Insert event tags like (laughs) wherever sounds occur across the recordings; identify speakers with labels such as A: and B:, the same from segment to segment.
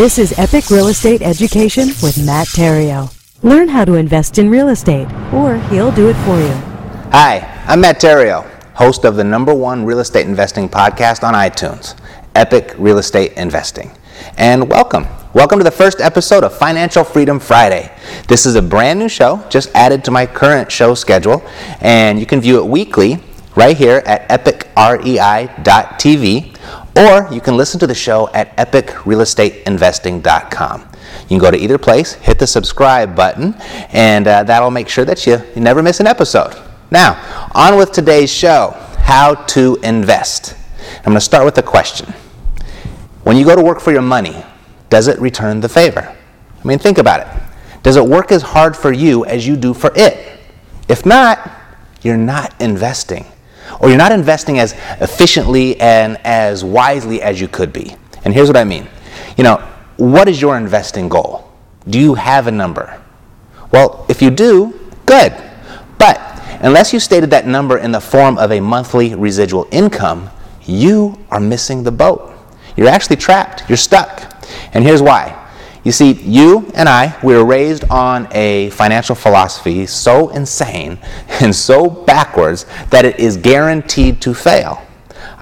A: This is Epic Real Estate Education with Matt Theriault. Learn how to invest in real estate, or he'll do it for you.
B: Hi, I'm Matt Theriault, host of the number one real estate investing podcast on iTunes, Epic Real Estate Investing. And welcome. Welcome to the first episode of Financial Freedom Friday. This is a brand new show, just added to my current show schedule, and you can view it weekly right here at epicrei.tv, or you can listen to the show at epicrealestateinvesting.com. You can go to either place, hit the subscribe button, and uh, that'll make sure that you, you never miss an episode. Now, on with today's show how to invest. I'm going to start with a question. When you go to work for your money, does it return the favor? I mean, think about it. Does it work as hard for you as you do for it? If not, you're not investing or you're not investing as efficiently and as wisely as you could be. And here's what I mean. You know, what is your investing goal? Do you have a number? Well, if you do, good. But unless you stated that number in the form of a monthly residual income, you are missing the boat. You're actually trapped. You're stuck. And here's why. You see, you and I, we were raised on a financial philosophy so insane (laughs) and so backwards that it is guaranteed to fail.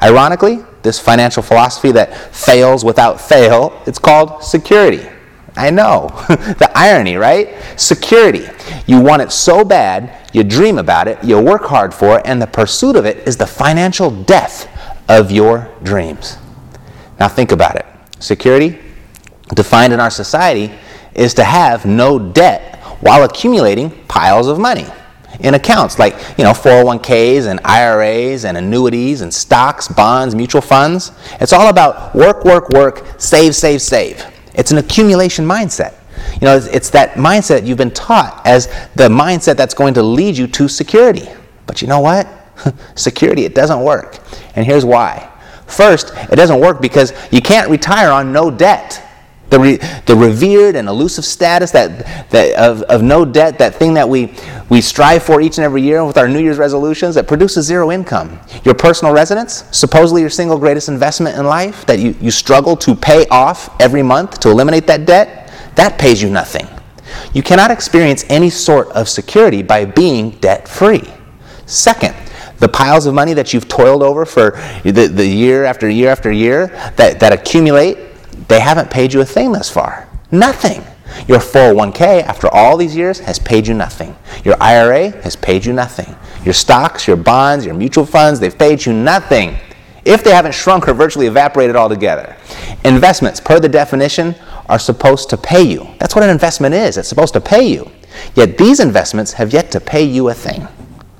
B: Ironically, this financial philosophy that fails without fail, it's called security. I know. (laughs) the irony, right? Security. You want it so bad, you dream about it, you work hard for it, and the pursuit of it is the financial death of your dreams. Now think about it. Security, defined in our society is to have no debt while accumulating piles of money in accounts like you know 401ks and IRAs and annuities and stocks, bonds, mutual funds. It's all about work, work, work, save, save, save. It's an accumulation mindset. You know, it's, it's that mindset you've been taught as the mindset that's going to lead you to security. But you know what? (laughs) security, it doesn't work. And here's why. First, it doesn't work because you can't retire on no debt. The, re, the revered and elusive status that, that of, of no debt, that thing that we, we strive for each and every year with our New Year's resolutions, that produces zero income. Your personal residence, supposedly your single greatest investment in life, that you, you struggle to pay off every month to eliminate that debt, that pays you nothing. You cannot experience any sort of security by being debt free. Second, the piles of money that you've toiled over for the, the year after year after year that, that accumulate they haven't paid you a thing thus far. Nothing. Your 401k, after all these years, has paid you nothing. Your IRA has paid you nothing. Your stocks, your bonds, your mutual funds, they've paid you nothing if they haven't shrunk or virtually evaporated altogether. Investments, per the definition, are supposed to pay you. That's what an investment is. It's supposed to pay you. Yet these investments have yet to pay you a thing.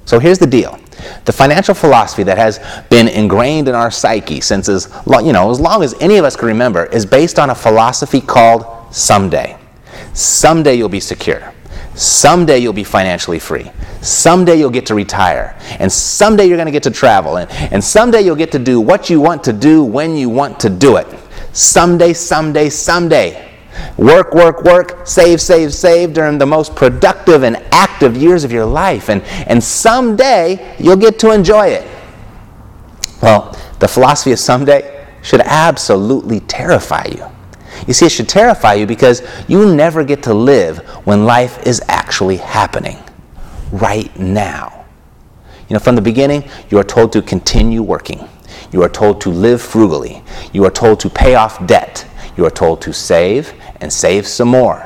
B: So here's the deal. The financial philosophy that has been ingrained in our psyche since as long, you know, as long as any of us can remember is based on a philosophy called someday. Someday you'll be secure. Someday you'll be financially free. Someday you'll get to retire. And someday you're going to get to travel. And, and someday you'll get to do what you want to do when you want to do it. Someday, someday, someday. Work, work, work, save, save, save during the most productive and active years of your life. And, and someday you'll get to enjoy it. Well, the philosophy of someday should absolutely terrify you. You see, it should terrify you because you never get to live when life is actually happening right now. You know, from the beginning, you are told to continue working. You are told to live frugally. You are told to pay off debt. You are told to save and save some more.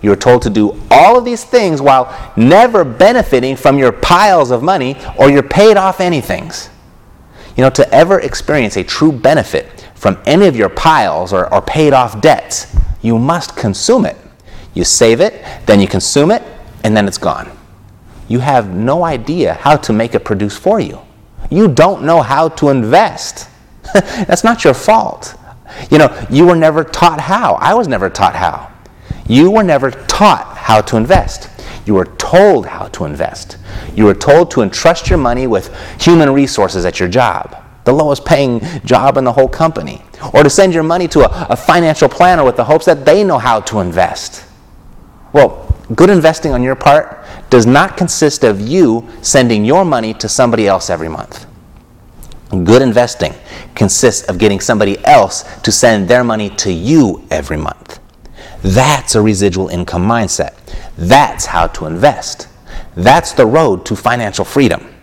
B: You are told to do all of these things while never benefiting from your piles of money or your paid off anythings. You know, to ever experience a true benefit from any of your piles or, or paid off debts, you must consume it. You save it, then you consume it, and then it's gone. You have no idea how to make it produce for you. You don't know how to invest. (laughs) That's not your fault. You know, you were never taught how. I was never taught how. You were never taught how to invest. You were told how to invest. You were told to entrust your money with human resources at your job, the lowest paying job in the whole company, or to send your money to a, a financial planner with the hopes that they know how to invest. Well, good investing on your part does not consist of you sending your money to somebody else every month. Good investing consists of getting somebody else to send their money to you every month. That's a residual income mindset. That's how to invest. That's the road to financial freedom.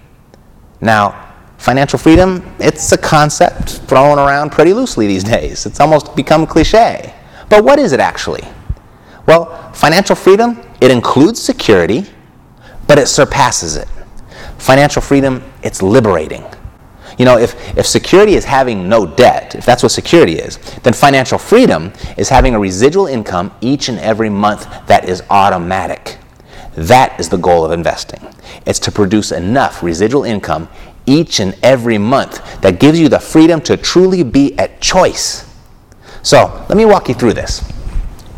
B: Now, financial freedom, it's a concept thrown around pretty loosely these days. It's almost become cliche. But what is it actually? Well, financial freedom, it includes security, but it surpasses it. Financial freedom, it's liberating. You know, if, if security is having no debt, if that's what security is, then financial freedom is having a residual income each and every month that is automatic. That is the goal of investing. It's to produce enough residual income each and every month that gives you the freedom to truly be at choice. So, let me walk you through this.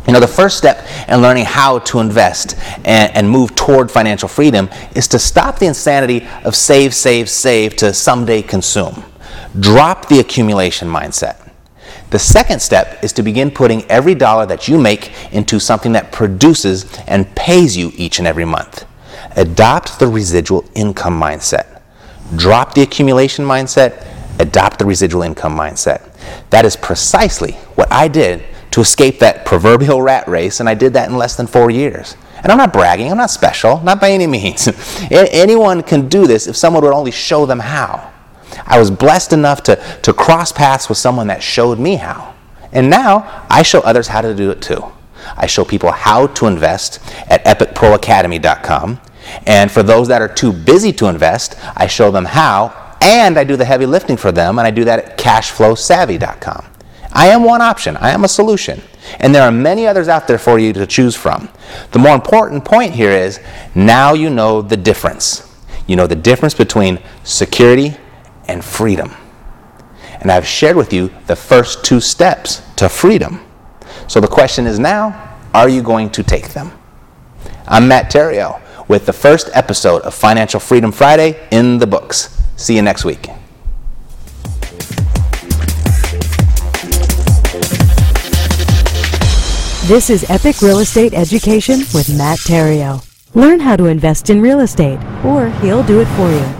B: You know, the first step in learning how to invest and, and, move toward financial freedom is to stop the insanity of save, save, save to someday consume. Drop the accumulation mindset. The second step is to begin putting every dollar that you make into something that produces and pays you each and every month. Adopt the residual income mindset. Drop the accumulation mindset, adopt the residual income mindset. That is precisely what I did to escape that proverbial rat race, and I did that in less than four years. And I'm not bragging, I'm not special, not by any means. (laughs) Anyone can do this if someone would only show them how. I was blessed enough to, to cross paths with someone that showed me how. And now I show others how to do it too. I show people how to invest at epicproacademy.com. And for those that are too busy to invest, I show them how, and I do the heavy lifting for them, and I do that at cashflowsavvy.com. I am one option, I am a solution. And there are many others out there for you to choose from. The more important point here is now you know the difference. You know the difference between security and freedom. And I've shared with you the first two steps to freedom. So the question is now, are you going to take them? I'm Matt Theriault with the first episode of Financial Freedom Friday in the books. See you next week.
A: This is Epic Real Estate Education with Matt Theriault. Learn how to invest in real estate, or he'll do it for you.